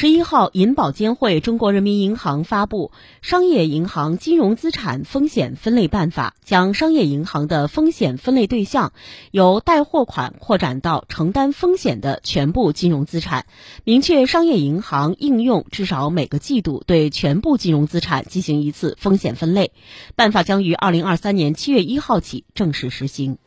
十一号银保监会中国人民银行发布商业银行金融资产风险分类办法将商业银行的风险分类对象由贷货款扩展到承担风险的全部金融资产明确商业银行应用至少每个季度对全部金融资产进行一次风险分类。办法将于二零二三年七月一号起正式实行。